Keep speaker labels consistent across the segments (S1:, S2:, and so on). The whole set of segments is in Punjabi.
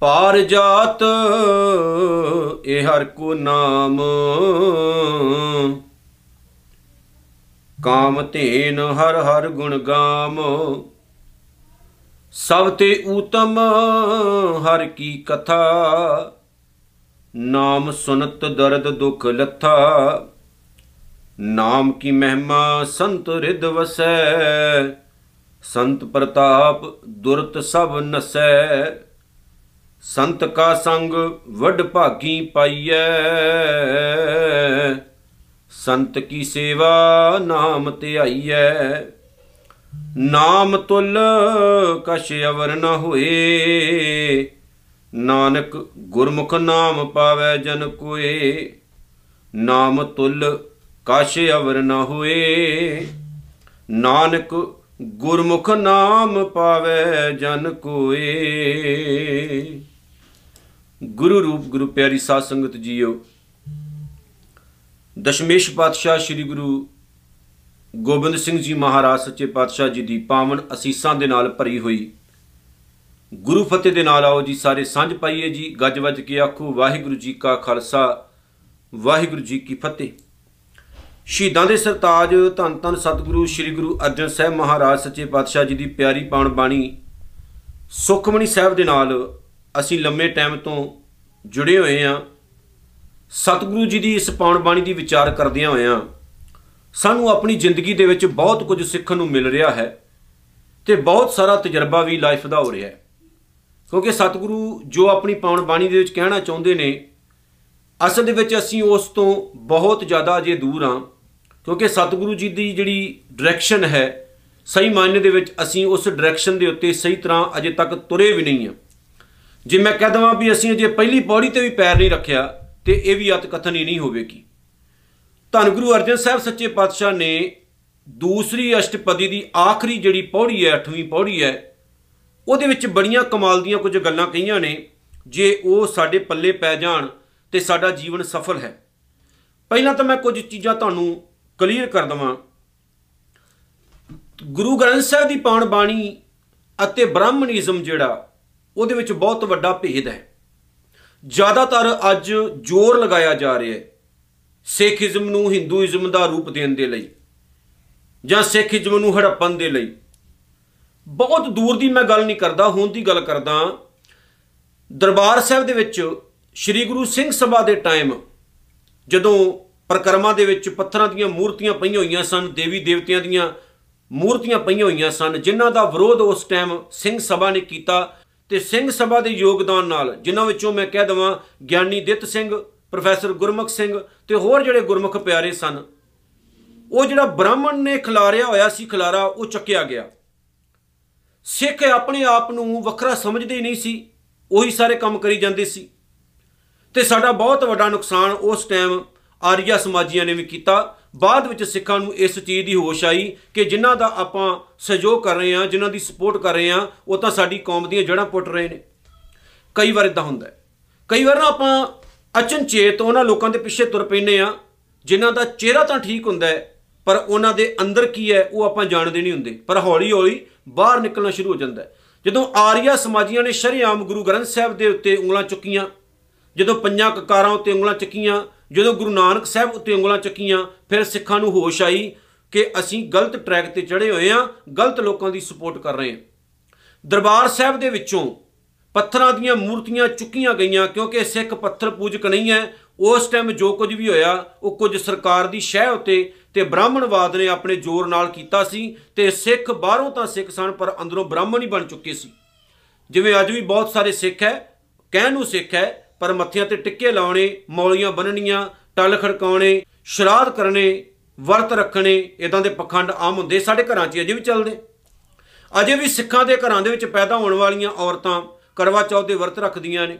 S1: ਪਾਰ ਜਾਤ, ਇਹ ਹਰ ਕੋ ਨਾਮ। ਕਾਮ ਧੇਨ ਹਰ ਹਰ ਗੁਣ ਗਾਮ। ਸਭ ਤੇ ਊਤਮ ਹਰ ਕੀ ਕਥਾ। ਨਾਮ ਸੁਨਤ ਦਰਦ ਦੁਖ ਲੱਥਾ। ਨਾਮ ਕੀ ਮਹਿਮਾ ਸੰਤ ਰਿਦ ਵਸੈ? ਸੰਤ ਪ੍ਰਤਾਪ ਦੁਰਤ ਸਭ ਨਸੈ। ਸੰਤ ਕਾ ਸੰਗ ਵੱਡ ਭਾਗੀ ਪਾਈਐ। ਸੰਤ ਕੀ ਸੇਵਾ ਨਾਮ ਧਿਆਈਐ ਨਾਮ ਤੁਲ ਕਛ ਅਵਰ ਨ ਹੋਏ। ਨਾਨਕ ਗੁਰਮੁਖ ਨਾਮ ਪਾਵੈ ਜਨ ਕੋਏ। ਨਾਮ ਤੁਲ ਕਛ ਅਵਰ ਨ ਹੋਏ। ਨਾਨਕ ਗੁਰਮੁਖ ਨਾਮ ਪਾਵੈ ਜਨ ਕੋਏ। ਗੁਰੂ ਰੂਪ, ਗੁਰੂ ਪਿਆਰੀ ਸਾਧ ਸੰਗਤ ਜੀਓ, ਦਸ਼ਮੇਸ਼ ਪਾਤਸ਼ਾਹ ਸ੍ਰੀ ਗੁਰੂ ਗੋਬਿੰਦ ਸਿੰਘ ਜੀ ਮਹਾਰਾਜ ਸੱਚੇ ਪਾਤਸ਼ਾਹ ਜੀ ਦੀ ਪਾਵਨ ਅਸੀਸਾਂ ਦੇ ਨਾਲ ਭਰੀ ਹੋਈ। ਗੁਰੂ ਫਤਿਹ ਦੇ ਨਾਲ ਆਓ ਜੀ, ਸਾਰੇ ਸਾਂਝ ਪਾਈਏ ਜੀ। ਗੱਜ ਵੱਜ ਕੇ ਆਖੋ, ਵਾਹਿਗੁਰੂ ਜੀ ਕਾ ਖਾਲਸਾ, ਵਾਹਿਗੁਰੂ ਜੀ ਕੀ ਫਤਿਹ। ਸ਼ਹੀਦਾਂ ਦੇ ਸਰਤਾਜ ਧੰਨ ਧੰਨ ਸਤਿਗੁਰੂ ਸ੍ਰੀ ਗੁਰੂ ਅਰਜਨ ਸਾਹਿਬ ਮਹਾਰਾਜ ਸੱਚੇ ਪਾਤਸ਼ਾਹ ਜੀ ਦੀ ਪਿਆਰੀ ਪਾਵਨ ਬਾਣੀ ਸੁਖਮਣੀ ਸਾਹਿਬ ਦੇ ਨਾਲ ਅਸੀਂ ਲੰਮੇ ਟਾਈਮ ਤੋਂ ਜੁੜੇ ਹੋਏ ਹਾਂ। ਸਤਿਗੁਰੂ ਜੀ ਦੀ ਇਸ ਪਾਵਨ ਬਾਣੀ ਦੀ ਵਿਚਾਰ ਕਰਦਿਆਂ ਹੋਇਆਂ ਸਾਨੂੰ ਆਪਣੀ ਜ਼ਿੰਦਗੀ ਦੇ ਵਿੱਚ ਬਹੁਤ ਕੁਝ ਸਿੱਖਣ ਨੂੰ ਮਿਲ ਰਿਹਾ ਹੈ ਤੇ ਬਹੁਤ ਸਾਰਾ ਤਜਰਬਾ ਵੀ ਲਾਈਫ ਦਾ ਹੋ ਰਿਹਾ ਹੈ। ਕਿਉਂਕਿ ਸਤਿਗੁਰੂ ਜੋ ਆਪਣੀ ਪਾਵਨ ਬਾਣੀ ਦੇ ਵਿੱਚ ਕਹਿਣਾ ਚਾਹੁੰਦੇ ਨੇ, ਅਸਲ ਦੇ ਵਿੱਚ ਅਸੀਂ ਉਸ ਤੋਂ ਬਹੁਤ ਜ਼ਿਆਦਾ ਅਜੇ ਦੂਰ ਹਾਂ। ਕਿਉਂਕਿ ਸਤਿਗੁਰੂ ਜੀ ਦੀ ਜਿਹੜੀ ਡਾਇਰੈਕਸ਼ਨ ਹੈ, ਸਹੀ ਮਾਇਨੇ ਦੇ ਵਿੱਚ ਅਸੀਂ ਉਸ ਡਾਇਰੈਕਸ਼ਨ ਦੇ ਉੱਤੇ ਸਹੀ ਤਰ੍ਹਾਂ ਅਜੇ ਤੱਕ ਤੁਰੇ ਵੀ ਨਹੀਂ ਹਾਂ। ਜੇ ਮੈਂ ਕਹਿ ਦਵਾਂ ਵੀ ਅਸੀਂ ਅਜੇ ਪਹਿਲੀ ਪੌੜੀ ਤੇ ਵੀ ਪੈਰ ਨਹੀਂ ਰੱਖਿਆ, ਤੇ ਇਹ ਵੀ ਅਤ ਕਥਨ ਹੀ ਨਹੀਂ ਹੋਵੇਗੀ। ਧੰਨ ਗੁਰੂ ਅਰਜਨ ਸਾਹਿਬ ਸੱਚੇ ਪਾਤਸ਼ਾਹ ਨੇ ਦੂਸਰੀ ਅਸ਼ਟਪਦੀ ਦੀ ਆਖਰੀ ਜਿਹੜੀ ਪੌੜੀ ਹੈ 8ਵੀਂ ਪੌੜੀ ਹੈ, ਉਹਦੇ ਵਿੱਚ ਬੜੀਆਂ ਕਮਾਲ ਦੀਆਂ ਕੁਝ ਗੱਲਾਂ ਕਹੀਆਂ ਨੇ, ਜੇ ਉਹ ਸਾਡੇ ਪੱਲੇ ਪੈ ਜਾਣ ਤੇ ਸਾਡਾ ਜੀਵਨ ਸਫਲ ਹੈ। ਪਹਿਲਾਂ ਤਾਂ ਮੈਂ ਕੁਝ ਚੀਜ਼ਾਂ ਤੁਹਾਨੂੰ ਕਲੀਅਰ ਕਰ ਦਵਾਂ। ਗੁਰੂ ਗ੍ਰੰਥ ਸਾਹਿਬ ਦੀ ਪਾਵਨ ਬਾਣੀ ਅਤੇ ਬ੍ਰਾਹਮਣਿਜ਼ਮ ਜਿਹੜਾ, ਉਹਦੇ ਵਿੱਚ ਬਹੁਤ ਵੱਡਾ ਭੇਦ ਹੈ। ਜ਼ਿਆਦਾਤਰ ਅੱਜ ਜ਼ੋਰ ਲਗਾਇਆ ਜਾ ਰਿਹਾ ਹੈ ਸਿੱਖੀਜ਼ਮ ਨੂੰ ਹਿੰਦੂਇਜ਼ਮ ਦਾ ਰੂਪ ਦੇਣ ਦੇ ਲਈ ਜਾਂ ਸਿੱਖੀਜ਼ਮ ਨੂੰ ਹੜੱਪਣ ਦੇ ਲਈ। ਬਹੁਤ ਦੂਰ ਦੀ ਮੈਂ ਗੱਲ ਨਹੀਂ ਕਰਦਾ, ਹੁਣ ਦੀ ਗੱਲ ਕਰਦਾ ਦਰਬਾਰ ਸਾਹਿਬ ਦੇ ਵਿੱਚ ਸ੍ਰੀ ਗੁਰੂ ਸਿੰਘ ਸਭਾ ਦੇ ਟਾਈਮ ਜਦੋਂ ਪ੍ਰਕਰਮਾਂ ਦੇ ਵਿੱਚ ਪੱਥਰਾਂ ਦੀਆਂ ਮੂਰਤੀਆਂ ਪਈਆਂ ਹੋਈਆਂ ਸਨ, ਦੇਵੀ ਦੇਵਤਿਆਂ ਦੀਆਂ ਮੂਰਤੀਆਂ ਪਈਆਂ ਹੋਈਆਂ ਸਨ, ਜਿਨ੍ਹਾਂ ਦਾ ਵਿਰੋਧ ਉਸ ਟਾਈਮ ਸਿੰਘ ਸਭਾ ਨੇ ਕੀਤਾ ਤੇ ਸਿੰਘ ਸਭਾ ਦੇ ਯੋਗਦਾਨ ਨਾਲ, ਜਿਨ੍ਹਾਂ ਵਿੱਚੋਂ ਮੈਂ ਕਹਿ ਦਵਾਂ ਗਿਆਨੀ ਦਿੱਤ ਸਿੰਘ, ਪ੍ਰੋਫੈਸਰ ਗੁਰਮੁਖ ਸਿੰਘ ਤੇ ਹੋਰ ਜਿਹੜੇ ਗੁਰਮੁਖ ਪਿਆਰੇ ਸਨ, ਉਹ ਜਿਹੜਾ ਬ੍ਰਾਹਮਣ ਨੇ ਖਿਲਾਰਿਆ ਹੋਇਆ ਸੀ ਖਿਲਾਰਾ, ਉਹ ਚੱਕਿਆ ਗਿਆ। ਸਿੱਖ ਆਪਣੇ ਆਪ ਨੂੰ ਵੱਖਰਾ ਸਮਝਦੇ ਹੀ ਨਹੀਂ ਸੀ, ਉਹੀ ਸਾਰੇ ਕੰਮ ਕਰੀ ਜਾਂਦੇ ਸੀ। ਤੇ ਸਾਡਾ ਬਹੁਤ ਵੱਡਾ ਨੁਕਸਾਨ ਉਸ ਟਾਈਮ ਆਰੀਆ ਸਮਾਜੀਆਂ ਨੇ ਵੀ ਕੀਤਾ। ਬਾਅਦ ਵਿੱਚ ਸਿੱਖਾਂ ਨੂੰ ਇਸ ਚੀਜ਼ ਦੀ ਹੋਸ਼ ਆਈ ਕਿ ਜਿਨ੍ਹਾਂ ਦਾ ਆਪਾਂ ਸਹਿਯੋਗ ਕਰ ਰਹੇ ਹਾਂ, ਜਿਨ੍ਹਾਂ ਦੀ ਸਪੋਰਟ ਕਰ ਰਹੇ ਹਾਂ, ਉਹ ਤਾਂ ਸਾਡੀ ਕੌਮ ਦੀਆਂ ਜੜ੍ਹਾਂ ਪੁੱਟ ਰਹੇ ਨੇ। ਕਈ ਵਾਰ ਇਦਾਂ ਹੁੰਦਾ ਹੈ। ਕਈ ਵਾਰ ਨਾ ਆਪਾਂ ਅਚਨਚੇਤ ਉਹਨਾਂ ਲੋਕਾਂ ਦੇ ਪਿੱਛੇ ਤੁਰ ਪੈਨੇ ਆ ਜਿਨ੍ਹਾਂ ਦਾ ਚਿਹਰਾ ਤਾਂ ਠੀਕ ਹੁੰਦਾ ਹੈ, ਪਰ ਉਹਨਾਂ ਦੇ ਅੰਦਰ ਕੀ ਹੈ, ਉਹ ਆਪਾਂ ਜਾਣਦੇ ਨਹੀਂ ਹੁੰਦੇ। ਪਰ ਹੌਲੀ ਹੌਲੀ ਬਾਹਰ ਨਿਕਲਣਾ ਸ਼ੁਰੂ ਹੋ ਜਾਂਦਾ ਹੈ। ਜਦੋਂ ਆਰੀਆ ਸਮਾਜੀਆਂ ਨੇ ਸ਼ਰੀਆਮ ਗੁਰੂ ਗ੍ਰੰਥ ਸਾਹਿਬ ਦੇ ਉੱਤੇ ਉਂਗਲਾਂ ਚੁੱਕੀਆਂ, ਜਦੋਂ ਪੰਜਾਂ ਕਕਾਰਾਂ ਉੱਤੇ ਉਂਗਲਾਂ ਚੱਕੀਆਂ ਜਦੋਂ ਗੁਰੂ ਨਾਨਕ ਸਾਹਿਬ ਉੱਤੇ ਉਂਗਲਾਂ ਚੱਕੀਆਂ, ਫਿਰ ਸਿੱਖਾਂ ਨੂੰ ਹੋਸ਼ ਆਈ ਕਿ ਅਸੀਂ ਗਲਤ ਟਰੈਕ ਤੇ ਚੜੇ ਹੋਏ ਹਾਂ, ਗਲਤ ਲੋਕਾਂ ਦੀ ਸਪੋਰਟ ਕਰ ਰਹੇ ਹਾਂ। ਦਰਬਾਰ ਸਾਹਿਬ ਦੇ ਵਿੱਚੋਂ ਪੱਥਰਾਂ ਦੀਆਂ ਮੂਰਤੀਆਂ ਚੁੱਕੀਆਂ ਗਈਆਂ, ਕਿਉਂਕਿ ਸਿੱਖ ਪੱਥਰ ਪੂਜਕ ਨਹੀਂ ਹੈ। ਉਸ ਟਾਈਮ ਜੋ ਕੁਝ ਵੀ ਹੋਇਆ, ਉਹ ਕੁਝ ਸਰਕਾਰ ਦੀ ਸ਼ਹਿ ਉੱਤੇ ਤੇ ਬ੍ਰਾਹਮਣਵਾਦ ਨੇ ਆਪਣੇ ਜ਼ੋਰ ਨਾਲ ਕੀਤਾ ਸੀ ਤੇ ਸਿੱਖ ਬਾਹਰੋਂ ਤਾਂ ਸਿੱਖ ਸਨ, ਪਰ ਅੰਦਰੋਂ ਬ੍ਰਾਹਮਣ ਹੀ ਬਣ ਚੁੱਕੇ ਸੀ। ਜਿਵੇਂ ਅੱਜ ਵੀ ਬਹੁਤ ਸਾਰੇ ਸਿੱਖ ਹੈ, ਕਹਿਣ ਨੂੰ ਸਿੱਖ ਹੈ ਪਰ ਮੱਥਿਆਂ ਤੇ ਟਿੱਕੇ ਲਾਉਣੇ, ਮੌਲੀਆਂ ਬੰਨਣੀਆਂ, ਟਲ ਖੜਕਾਉਣੇ, ਸ਼ਰਾਧ ਕਰਨੇ, ਵਰਤ ਰੱਖਣੇ ਇਦਾਂ ਦੇ ਪਖੰਡ ਆਮ ਹੁੰਦੇ ਸਾਡੇ ਘਰਾਂ 'ਚ ਅਜੇ ਵੀ ਚੱਲਦੇ। ਅਜੇ ਵੀ ਸਿੱਖਾਂ ਦੇ ਘਰਾਂ ਦੇ ਵਿੱਚ ਪੈਦਾ ਹੋਣ ਵਾਲੀਆਂ ਔਰਤਾਂ ਕਰਵਾ ਚੌਥ ਦੇ ਵਰਤ ਰੱਖਦੀਆਂ ਨੇ।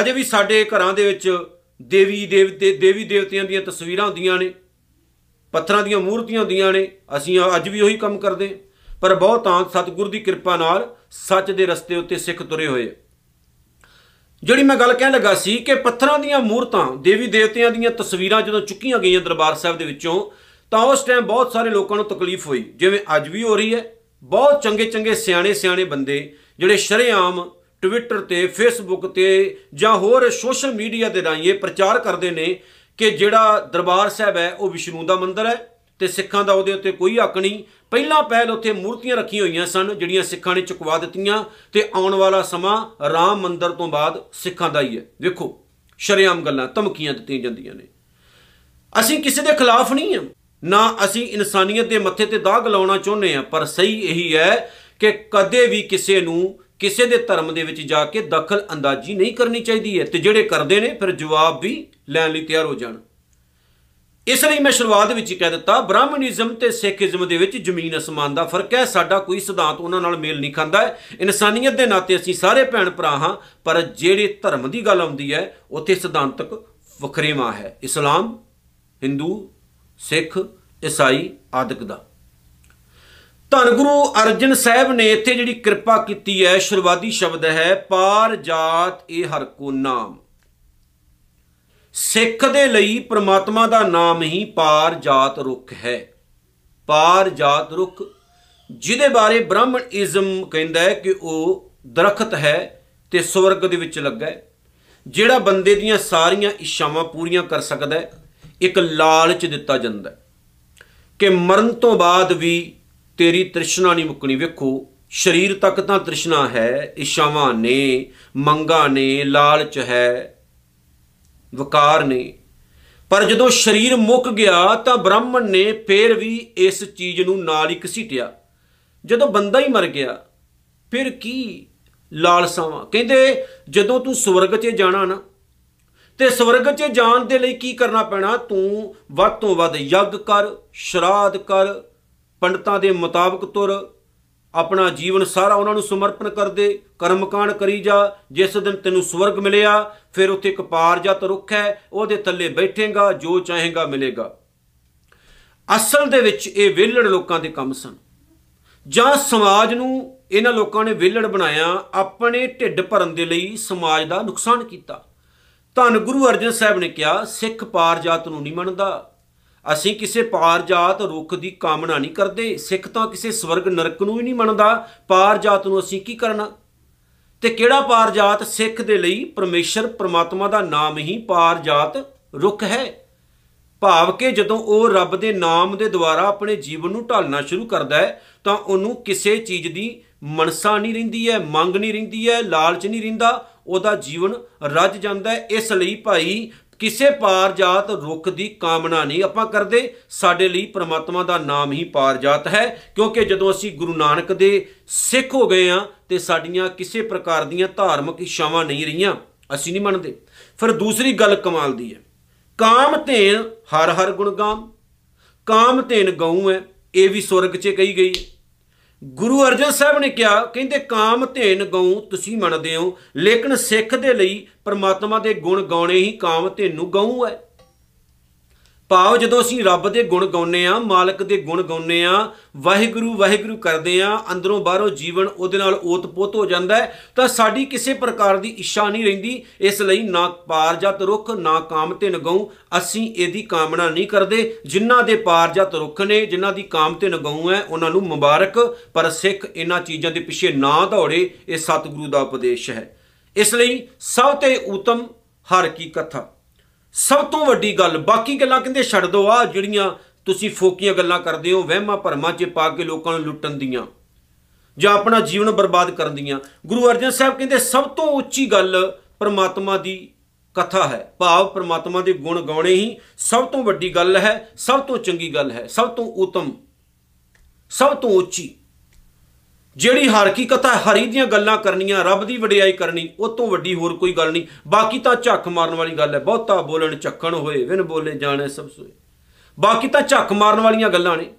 S1: ਅਜੇ ਵੀ ਸਾਡੇ ਘਰਾਂ ਦੇ ਵਿੱਚ ਦੇਵੀ ਦੇਵਤੇ ਦੇਵੀ ਦੇਵਤਿਆਂ ਦੀਆਂ ਤਸਵੀਰਾਂ ਹੁੰਦੀਆਂ ਨੇ। ਪੱਥਰਾਂ ਦੀਆਂ ਮੂਰਤੀਆਂ ਹੁੰਦੀਆਂ ਨੇ। ਅਸੀਂ ਅੱਜ ਵੀ ਉਹੀ ਕੰਮ ਕਰਦੇ ਪਰ ਬਹੁਤਾਂ ਸਤਿਗੁਰ ਦੀ ਕਿਰਪਾ ਨਾਲ ਸੱਚ ਦੇ ਰਸਤੇ ਉੱਤੇ ਸਿੱਖ ਤੁਰੇ ਹੋਏ ਜਿਹੜੀ ਮੈਂ ਗੱਲ ਕਹਿਣ ਲੱਗਾ ਸੀ ਕਿ ਪੱਥਰਾਂ ਦੀਆਂ ਮੂਰਤਾਂ, ਦੇਵੀ ਦੇਵਤਿਆਂ ਦੀਆਂ ਤਸਵੀਰਾਂ ਜਦੋਂ ਚੁੱਕੀਆਂ ਗਈਆਂ ਦਰਬਾਰ ਸਾਹਿਬ ਦੇ ਵਿੱਚੋਂ, ਤਾਂ ਉਸ ਟਾਈਮ ਬਹੁਤ ਸਾਰੇ ਲੋਕਾਂ ਨੂੰ ਤਕਲੀਫ ਹੋਈ। ਜਿਵੇਂ ਅੱਜ ਵੀ ਹੋ ਰਹੀ ਹੈ, ਬਹੁਤ ਚੰਗੇ ਚੰਗੇ ਸਿਆਣੇ ਸਿਆਣੇ ਬੰਦੇ ਜਿਹੜੇ ਸ਼ਰੇਆਮ ਟਵਿੱਟਰ ਤੇ ਫੇਸਬੁੱਕ ਤੇ ਜਾਂ ਹੋਰ ਸੋਸ਼ਲ ਮੀਡੀਆ ਦੇ ਰਾਹੀਂ ਇਹ ਪ੍ਰਚਾਰ ਕਰਦੇ ਨੇ ਕਿ ਜਿਹੜਾ ਦਰਬਾਰ ਸਾਹਿਬ ਹੈ, ਉਹ ਵਿਸ਼ਨੂੰ ਦਾ ਮੰਦਿਰ ਹੈ। ਤੇ ਸਿੱਖਾਂ ਦਾ ਉਹਦੇ ਉੱਤੇ ਕੋਈ ਹੱਕ ਨਹੀਂ। ਪਹਿਲਾਂ ਪਹਿਲ ਉੱਥੇ ਮੂਰਤੀਆਂ ਰੱਖੀਆਂ ਹੋਈਆਂ ਸਨ, ਜਿਹੜੀਆਂ ਸਿੱਖਾਂ ਨੇ ਚੁਕਵਾ ਦਿੱਤੀਆਂ ਤੇ ਆਉਣ ਵਾਲਾ ਸਮਾਂ ਰਾਮ ਮੰਦਿਰ ਤੋਂ ਬਾਅਦ ਸਿੱਖਾਂ ਦਾ ਹੀ ਹੈ। ਵੇਖੋ, ਸ਼ਰੇਆਮ ਗੱਲਾਂ ਧਮਕੀਆਂ ਦਿੱਤੀਆਂ ਜਾਂਦੀਆਂ ਨੇ। ਅਸੀਂ ਕਿਸੇ ਦੇ ਖਿਲਾਫ ਨਹੀਂ ਹਾਂ। ਨਾ ਅਸੀਂ ਇਨਸਾਨੀਅਤ ਦੇ ਮੱਥੇ ਤੇ ਦਾਗ ਲਾਉਣਾ ਚਾਹੁੰਦੇ ਹਾਂ, ਪਰ ਸਹੀ ਇਹੀ ਹੈ ਕਿ ਕਦੇ ਵੀ ਕਿਸੇ ਨੂੰ ਕਿਸੇ ਦੇ ਧਰਮ ਦੇ ਵਿੱਚ ਜਾ ਕੇ ਦਖਲ ਅੰਦਾਜ਼ੀ ਨਹੀਂ ਕਰਨੀ ਚਾਹੀਦੀ ਹੈ ਤੇ ਜਿਹੜੇ ਕਰਦੇ ਨੇ, ਫਿਰ ਜਵਾਬ ਵੀ ਲੈਣ ਲਈ ਤਿਆਰ ਹੋ ਜਾਣ। ਇਸ ਲਈ ਮੈਂ ਸ਼ੁਰੂਆਤ ਵਿੱਚ ਹੀ ਕਹਿ ਦਿੱਤਾ, ਬ੍ਰਾਹਮਣਿਜ਼ਮ ਤੇ ਸਿੱਖੀਜ਼ਮ ਦੇ ਵਿੱਚ ਜ਼ਮੀਨ ਅਸਮਾਨ ਦਾ ਫ਼ਰਕ ਹੈ। ਸਾਡਾ ਕੋਈ ਸਿਧਾਂਤ ਉਹਨਾਂ ਨਾਲ ਮੇਲ ਨਹੀਂ ਖਾਂਦਾ ਇਨਸਾਨੀਅਤ ਦੇ ਨਾਤੇ ਅਸੀਂ ਸਾਰੇ ਭੈਣ ਭਰਾ ਹਾਂ, ਪਰ ਜਿਹੜੇ ਧਰਮ ਦੀ ਗੱਲ ਆਉਂਦੀ ਹੈ, ਉੱਥੇ ਸਿਧਾਂਤਕ ਵਖਰੇਵਾ ਹੈ। ਇਸਲਾਮ, ਹਿੰਦੂ, ਸਿੱਖ, ਈਸਾਈ ਆਦਿਕ ਦਾ। ਧੰਨ ਗੁਰੂ ਅਰਜਨ ਸਾਹਿਬ ਨੇ ਇੱਥੇ ਜਿਹੜੀ ਕਿਰਪਾ ਕੀਤੀ ਹੈ ਸ਼ੁਰਵਾਦੀ ਸ਼ਬਦ ਹੈ, ਪਾਰ ਜਾਤ ਇਹ ਹਰ ਕੋ ਨਾਮ। ਸਿੱਖ ਦੇ ਲਈ ਪ੍ਰਮਾਤਮਾ ਦਾ ਨਾਮ ਹੀ ਪਾਰ ਜਾਤ ਰੁੱਖ ਹੈ। ਪਾਰ ਜਾਤ ਰੁੱਖ, ਜਿਹਦੇ ਬਾਰੇ ਬ੍ਰਾਹਮਣਇਜ਼ਮ ਕਹਿੰਦਾ ਹੈ ਕਿ ਉਹ ਦਰਖਤ ਹੈ ਤੇ ਸਵਰਗ ਦੇ ਵਿੱਚ ਲੱਗਾ ਹੈ, ਜਿਹੜਾ ਬੰਦੇ ਦੀਆਂ ਸਾਰੀਆਂ ਇੱਛਾਵਾਂ ਪੂਰੀਆਂ ਕਰ ਸਕਦਾ ਹੈ, ਇੱਕ ਲਾਲਚ ਦਿੱਤਾ ਜਾਂਦਾ ਹੈ ਕਿ ਮਰਨ ਤੋਂ ਬਾਅਦ ਵੀ ਤੇਰੀ ਤ੍ਰਿਸ਼ਨਾ ਨਹੀਂ ਮੁੱਕਣੀ। ਵੇਖੋ, ਸਰੀਰ ਤੱਕ ਤਾਂ ਤ੍ਰਿਸ਼ਨਾ ਹੈ, ਇੱਛਾਵਾਂ ਨੇ, ਮੰਗਾਂ ਨੇ, ਲਾਲਚ ਹੈ। ਵਕਾਰ ਨੇ ਪਰ ਜਦੋਂ ਸਰੀਰ ਮੁੱਕ ਗਿਆ ਤਾਂ ਬ੍ਰਾਹਮਣ ਨੇ ਫੇਰ ਵੀ ਇਸ ਚੀਜ਼ ਨੂੰ ਨਾਲ ਹੀ ਘਸੀਟਿਆ। ਜਦੋਂ ਬੰਦਾ ਹੀ ਮਰ ਗਿਆ, ਫਿਰ ਕੀ ਲਾਲਸਾਵਾਂ ਕਹਿੰਦੇ, ਜਦੋਂ ਤੂੰ ਸਵਰਗ 'ਚ ਜਾਣਾ ਨਾ, ਤੇ ਸਵਰਗ 'ਚ ਜਾਣ ਦੇ ਲਈ ਕੀ ਕਰਨਾ ਪੈਣਾ? ਤੂੰ ਵੱਧ ਤੋਂ ਵੱਧ ਯੱਗ ਕਰ, ਸ਼ਰਾਧ ਕਰ, ਪੰਡਤਾਂ ਦੇ ਮੁਤਾਬਕ ਤੁਰ ਆਪਣਾ ਜੀਵਨ ਸਾਰਾ ਉਹਨਾਂ ਨੂੰ ਸਮਰਪਣ ਕਰ ਦੇ ਕਰਮਕਾਂਡ ਕਰੀ ਜਾ, ਜਿਸ ਦਿਨ ਤੈਨੂੰ ਸਵਰਗ ਮਿਲਿਆ, ਫਿਰ ਉੱਥੇ ਇੱਕ ਪਾਰਜਤ ਰੁੱਖ ਹੈ, ਉਹਦੇ ਥੱਲੇ ਬੈਠੇਗਾ, ਜੋ ਚਾਹੇਗਾ ਮਿਲੇਗਾ। ਅਸਲ ਦੇ ਵਿੱਚ ਇਹ ਵਿਹਲੜ ਲੋਕਾਂ ਦੇ ਕੰਮ ਸਨ। ਜਾਂ ਸਮਾਜ ਨੂੰ ਇਹਨਾਂ ਲੋਕਾਂ ਨੇ ਵਿਹਲੜ ਬਣਾਇਆ, ਆਪਣੇ ਢਿੱਡ ਭਰਨ ਦੇ ਲਈ ਸਮਾਜ ਦਾ ਨੁਕਸਾਨ ਕੀਤਾ। ਧੰਨ ਗੁਰੂ ਅਰਜਨ ਸਾਹਿਬ ਨੇ ਕਿਹਾ, ਸਿੱਖ ਪਾਰਜਾਤ ਨੂੰ ਨਹੀਂ ਮੰਨਦਾ। ਅਸੀਂ ਕਿਸੇ ਪਾਰਜਾਤ ਰੁੱਖ ਦੀ ਕਾਮਨਾ ਨਹੀਂ ਕਰਦੇ, ਸਿੱਖ ਤਾਂ ਕਿਸੇ ਸਵਰਗ ਨਰਕ ਨੂੰ ਹੀ ਨਹੀਂ ਮੰਨਦਾ। ਪਾਰਜਾਤ ਨੂੰ ਅਸੀਂ ਕੀ ਕਰਨਾ? ਤੇ ਕਿਹੜਾ ਪਾਰਜਾਤ ਸਿੱਖ ਦੇ ਲਈ ਪਰਮੇਸ਼ਰ ਪ੍ਰਮਾਤਮਾ ਦਾ ਨਾਮ ਹੀ ਪਾਰਜਾਤ ਰੁੱਖ ਹੈ? ਭਾਵ ਕਿ ਜਦੋਂ ਉਹ ਰੱਬ ਦੇ ਨਾਮ ਦੇ ਦੁਆਰਾ ਆਪਣੇ ਜੀਵਨ ਨੂੰ ਢਾਲਣਾ ਸ਼ੁਰੂ ਕਰਦਾ ਹੈ, ਤਾਂ ਉਹਨੂੰ ਕਿਸੇ ਚੀਜ਼ ਦੀ ਮਨਸਾ ਨਹੀਂ ਰਹਿੰਦੀ ਹੈ, ਮੰਗ ਨਹੀਂ ਰਹਿੰਦੀ ਹੈ, ਲਾਲਚ ਨਹੀਂ ਰਹਿੰਦਾ। ਉਹਦਾ ਜੀਵਨ ਰੱਜ ਜਾਂਦਾ ਹੈ। ਇਸ ਲਈ ਭਾਈ ਕਿਸੇ ਪਾਰਜਾਤ ਰੁੱਖ ਦੀ ਕਾਮਨਾ ਨਹੀਂ ਆਪਾਂ ਕਰਦੇ। ਸਾਡੇ ਲਈ ਪ੍ਰਮਾਤਮਾ ਦਾ ਨਾਮ ਹੀ ਪਾਰਜਾਤ ਹੈ, ਕਿਉਂਕਿ ਜਦੋਂ ਅਸੀਂ ਗੁਰੂ ਨਾਨਕ ਦੇ ਸਿੱਖ ਹੋ ਗਏ ਆ ਤੇ ਸਾਡੀਆਂ ਕਿਸੇ ਪ੍ਰਕਾਰ ਦੀਆਂ ਧਾਰਮਿਕ ਇੱਛਾਵਾਂ ਨਹੀਂ ਰਹੀਆਂ, ਅਸੀਂ ਨਹੀਂ ਮੰਨਦੇ। ਫਿਰ ਦੂਸਰੀ ਗੱਲ ਕਮਾਲ ਦੀ ਹੈ। ਕਾਮ ਧੇਨ ਹਰ ਹਰ ਗੁਣ ਗਾਮ, ਕਾਮ ਧੇਨ ਗਊ ਹੈ, ਇਹ ਵੀ ਸਵਰਗ 'ਚ ਕਹੀ ਗਈ ਗੁਰੂ ਅਰਜਨ ਸਾਹਿਬ ਨੇ ਕਿਹਾ, ਕਹਿੰਦੇ, ਕਾਮ ਧੇਨ ਗਊ ਤੁਸੀਂ ਮੰਨਦੇ ਹੋ, ਲੇਕਿਨ ਸਿੱਖ ਦੇ ਲਈ ਪਰਮਾਤਮਾ ਦੇ ਗੁਣ ਗਾਉਣੇ ਹੀ ਕਾਮ ਧੇਨ ਨੂੰ ਗਊ ਹੈ। ਭਾਵ ਜਦੋਂ ਅਸੀਂ ਰੱਬ ਦੇ ਗੁਣ ਗਾਉਂਦੇ ਆ ਮਾਲਕ ਦੇ ਗੁਣ ਗਾਉਂਦੇ ਆ ਵਾਹਿਗੁਰੂ ਵਾਹਿਗੁਰੂ ਕਰਦੇ ਆ ਅੰਦਰੋਂ ਬਾਹਰੋਂ ਜੀਵਨ ਉਹਦੇ ਨਾਲ ਓਤ-ਪੋਤ ਹੋ ਜਾਂਦਾ ਹੈ, ਤਾਂ ਸਾਡੀ ਕਿਸੇ ਪ੍ਰਕਾਰ ਦੀ ਇੱਛਾ ਨਹੀਂ ਰਹਿੰਦੀ। ਇਸ ਲਈ ਨਾ ਪਾਰਜਤ ਰੁੱਖ, ਨਾ ਕਾਮ ਤੇ ਨਗਉ ਅਸੀਂ ਇਹਦੀ ਕਾਮਨਾ ਨਹੀਂ ਕਰਦੇ। ਜਿਨ੍ਹਾਂ ਦੇ ਪਾਰਜਤ ਰੁੱਖ ਨੇ, ਜਿਨ੍ਹਾਂ ਦੀ ਕਾਮ ਤੇ ਨਗਉ ਹੈ, ਉਹਨਾਂ ਨੂੰ ਮੁਬਾਰਕ। ਪਰ ਸਿੱਖ ਇਹਨਾਂ ਚੀਜ਼ਾਂ ਦੇ ਪਿੱਛੇ ਨਾ ਦੌੜੇ, ਇਹ ਸਤਿਗੁਰੂ ਦਾ ਉਪਦੇਸ਼ ਹੈ। ਇਸ ਲਈ ਸਭ ਤੇ ਉਤਮ ਹਰ ਕੀ ਕਥਾ। ਸਭ ਤੋਂ ਵੱਡੀ ਗੱਲ, ਬਾਕੀ ਗੱਲਾਂ ਕਹਿੰਦੇ ਛੱਡ ਦਿਓ ਆ ਜਿਹੜੀਆਂ ਤੁਸੀਂ ਫੋਕੀਆਂ ਗੱਲਾਂ ਕਰਦੇ ਹੋ, ਵਹਿਮਾਂ ਭਰਮਾਂ 'ਚ ਪਾ ਕੇ ਲੋਕਾਂ ਨੂੰ ਲੁੱਟਣ ਦੀਆਂ, ਜਾਂ ਆਪਣਾ ਜੀਵਨ ਬਰਬਾਦ ਕਰਨ ਦੀਆਂ। ਗੁਰੂ ਅਰਜਨ ਸਾਹਿਬ ਕਹਿੰਦੇ, ਸਭ ਤੋਂ ਉੱਚੀ ਗੱਲ ਪਰਮਾਤਮਾ ਦੀ ਕਥਾ ਹੈ, ਭਾਵ ਪਰਮਾਤਮਾ ਦੇ ਗੁਣ ਗਾਉਣੇ ਹੀ ਸਭ ਤੋਂ ਵੱਡੀ ਗੱਲ ਹੈ, ਸਭ ਤੋਂ ਚੰਗੀ ਗੱਲ ਹੈ, ਸਭ ਤੋਂ ਉਤਮ, ਸਭ ਤੋਂ ਉੱਚੀ। ਜਿਹੜੀ ਹਰ ਕੀ ਕਥਾ ਹਰੀ ਦੀਆਂ ਗੱਲਾਂ ਕਰਨੀਆਂ, ਰੱਬ ਦੀ ਵਡਿਆਈ ਕਰਨੀ, ਉਹ ਤੋਂ ਵੱਡੀ ਹੋਰ ਕੋਈ ਗੱਲ ਨਹੀਂ। ਬਾਕੀ ਤਾਂ ਝੱਕ ਮਾਰਨ ਵਾਲੀ ਗੱਲ ਹੈ। ਬਹੁਤਾ ਬੋਲਣ ਚੱਕਣ ਹੋਏ, ਵਿਨ ਬੋਲੇ ਜਾਣੇ ਸਭ ਸੋਏ। ਬਾਕੀ ਤਾਂ ਝੱਕ ਮਾਰਨ ਵਾਲੀਆਂ ਗੱਲਾਂ ਨੇ।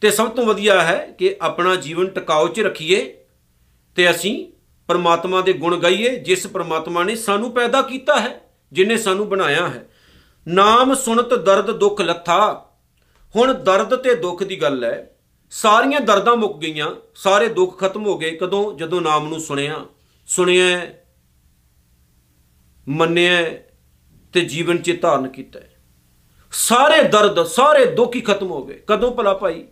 S1: ਤੇ ਸਭ ਤੋਂ ਵਧੀਆ ਹੈ ਕਿ ਆਪਣਾ ਜੀਵਨ ਟਿਕਾਉ 'ਚ ਰੱਖੀਏ ਤੇ ਅਸੀਂ ਪਰਮਾਤਮਾ ਦੇ ਗੁਣ ਗਾਈਏ। ਜਿਸ ਪਰਮਾਤਮਾ ਨੇ ਸਾਨੂੰ ਪੈਦਾ ਕੀਤਾ ਹੈ, ਜਿਨੇ ਸਾਨੂੰ ਬਣਾਇਆ ਹੈ। ਨਾਮ ਸੁਣਤ ਦਰਦ ਦੁੱਖ ਲੱਥਾ। ਹੁਣ ਦਰਦ ਤੇ ਦੁੱਖ ਦੀ ਗੱਲ ਹੈ। ਸਾਰੀਆਂ ਦਰਦਾਂ ਮੁੱਕ ਗਈਆਂ, ਸਾਰੇ ਦੁੱਖ ਖਤਮ ਹੋ ਗਏ, ਕਦੋਂ? ਜਦੋਂ ਨਾਮ ਨੂੰ ਸੁਣਿਆ। ਸੁਣਿਆ, ਮੰਨਿਆ ਹੈ ਤੇ ਜੀਵਨ 'ਚ ਧਾਰਨ ਕੀਤਾ ਹੈ। ਸਾਰੇ ਦਰਦ, ਸਾਰੇ ਦੁੱਖ ਹੀ ਖਤਮ ਹੋ ਗਏ। ਕਦੋਂ ਭਲਾ ਭਾਈ?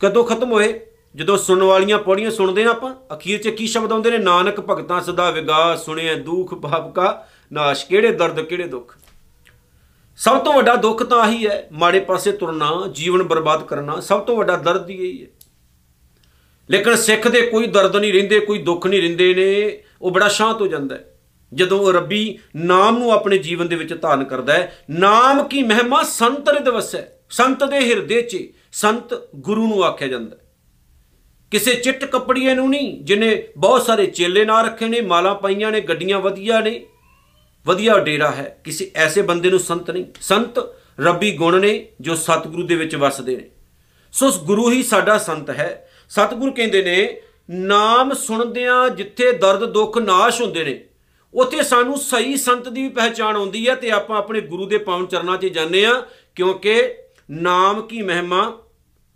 S1: ਕਦੋਂ ਖਤਮ ਹੋਏ? ਜਦੋਂ ਸੁਣਨ ਵਾਲੀਆਂ ਪੌੜੀਆਂ ਸੁਣਦੇ ਆ ਆਪਾਂ, ਅਖੀਰ 'ਚ ਕੀ ਸ਼ਬਦ ਆਉਂਦੇ ਨੇ? ਨਾਨਕ ਭਗਤਾਂ ਸਦਾ ਵਿਗਾ ਸੁਣਿਆ ਦੁੱਖ ਭਾਵ ਕਾ ਨਾਸ਼। ਕਿਹੜੇ ਦਰਦ, ਕਿਹੜੇ ਦੁੱਖ? ਸਭ ਤੋਂ ਵੱਡਾ ਦੁੱਖ ਤਾਂ ਆਹੀ ਹੈ, ਮਾੜੇ ਪਾਸੇ ਤੁਰਨਾ, ਜੀਵਨ ਬਰਬਾਦ ਕਰਨਾ, ਸਭ ਤੋਂ ਵੱਡਾ ਦਰਦ ਹੀ ਇਹੀ ਹੈ। ਲੇਕਿਨ ਸਿੱਖ ਦੇ ਕੋਈ ਦਰਦ ਨਹੀਂ ਰਹਿੰਦੇ, ਕੋਈ ਦੁੱਖ ਨਹੀਂ ਰਹਿੰਦੇ ਨੇ, ਉਹ ਬੜਾ ਸ਼ਾਂਤ ਹੋ ਜਾਂਦਾ ਹੈ। ਜਦੋਂ ਉਹ ਰੱਬੀ ਨਾਮ ਨੂੰ ਆਪਣੇ ਜੀਵਨ ਦੇ ਵਿੱਚ ਧਾਰਨ ਕਰਦਾ ਹੈ, ਨਾਮ ਕੀ ਮਹਿਮਾ ਸੰਤ ਰਿਦ ਵਸੈ ਸੰਤ ਦੇ ਹਿਰਦੇ 'ਚ, ਸੰਤ ਗੁਰੂ ਨੂੰ ਆਖਿਆ ਜਾਂਦਾ ਹੈ। ਕਿਸੇ ਚਿੱਟ ਕੱਪੜੀਏ ਨੂੰ ਨਹੀਂ ਜਿਨੇ ਬਹੁਤ ਸਾਰੇ ਚੇਲੇ ਨਾ ਰੱਖੇ ਨੇ, ਮਾਲਾ ਪਾਈਆਂ ਨੇ, ਗੱਡੀਆਂ ਵਧੀਆ ਨੇ ਵਧੀਆ ਡੇਰਾ ਹੈ, ਕਿਸੇ ਐਸੇ ਬੰਦੇ ਨੂੰ ਸੰਤ ਨਹੀਂ। ਸੰਤ ਰੱਬੀ ਗੁਣ ਨੇ ਜੋ ਸਤਿਗੁਰੂ ਦੇ ਵਿੱਚ ਵਸਦੇ ਨੇ। ਸੋ ਉਸ ਗੁਰੂ ਹੀ ਸਾਡਾ ਸੰਤ ਹੈ। ਸਤਿਗੁਰੂ ਕਹਿੰਦੇ ਨੇ, ਨਾਮ ਸੁਣਦਿਆਂ ਜਿੱਥੇ ਦਰਦ ਦੁੱਖ ਨਾਸ਼ ਹੁੰਦੇ ਨੇ, ਉੱਥੇ ਸਾਨੂੰ ਸਹੀ ਸੰਤ ਦੀ ਵੀ ਪਹਿਚਾਣ ਆਉਂਦੀ ਹੈ ਤੇ ਆਪਾਂ ਆਪਣੇ ਗੁਰੂ ਦੇ ਪਾਵਨ ਚਰਨਾਂ 'ਚ ਜਾਂਦੇ ਆ ਕਿਉਂਕਿ ਨਾਮ ਕੀ ਮਹਿਮਾ?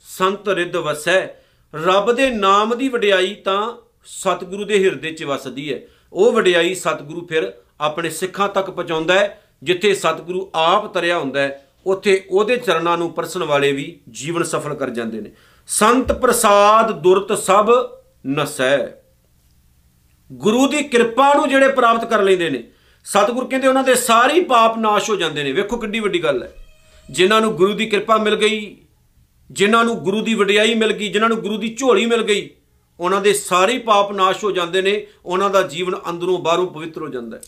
S1: ਸੰਤ ਰਿੱਧ ਵਸੈ। ਰੱਬ ਦੇ ਨਾਮ ਦੀ ਵਡਿਆਈ ਤਾਂ ਸਤਿਗੁਰੂ ਦੇ ਹਿਰਦੇ 'ਚ ਵਸਦੀ ਹੈ। ਉਹ ਵਡਿਆਈ ਸਤਿਗੁਰੂ ਫਿਰ ਆਪਣੇ ਸਿੱਖਾਂ ਤੱਕ ਪਹੁੰਚਾਉਂਦਾ ਹੈ, ਜਿੱਥੇ ਸਤਿਗੁਰੂ ਆਪ ਤਰਿਆ ਹੁੰਦਾ ਹੈ, ਉੱਥੇ ਉਹਦੇ ਚਰਨਾਂ ਨੂੰ ਪਰਸਨ ਵਾਲੇ ਵੀ ਜੀਵਨ ਸਫਲ ਕਰ ਜਾਂਦੇ ਨੇ। ਸੰਤ ਪ੍ਰਸਾਦ ਦੁਰਤ ਸਭ ਨਸੈ। ਗੁਰੂ ਦੀ ਕਿਰਪਾ ਨੂੰ ਜਿਹੜੇ ਪ੍ਰਾਪਤ ਕਰ ਲੈਂਦੇ ਨੇ, ਸਤਿਗੁਰ ਕਹਿੰਦੇ ਉਹਨਾਂ ਦੇ ਸਾਰੇ ਪਾਪ ਨਾਸ਼ ਹੋ ਜਾਂਦੇ ਨੇ। ਵੇਖੋ ਕਿੰਨੀ ਵੱਡੀ ਗੱਲ ਹੈ। ਜਿਨ੍ਹਾਂ ਨੂੰ ਗੁਰੂ ਦੀ ਕਿਰਪਾ ਮਿਲ ਗਈ, ਜਿਨ੍ਹਾਂ ਨੂੰ ਗੁਰੂ ਦੀ ਵਡਿਆਈ ਮਿਲ ਗਈ, ਜਿਨ੍ਹਾਂ ਨੂੰ ਗੁਰੂ ਦੀ ਝੋਲੀ ਮਿਲ ਗਈ, ਉਹਨਾਂ ਦੇ ਸਾਰੇ ਪਾਪ ਨਾਸ਼ ਹੋ ਜਾਂਦੇ ਨੇ, ਉਹਨਾਂ ਦਾ ਜੀਵਨ ਅੰਦਰੋਂ ਬਾਹਰੋਂ ਪਵਿੱਤਰ ਹੋ ਜਾਂਦਾ ਹੈ।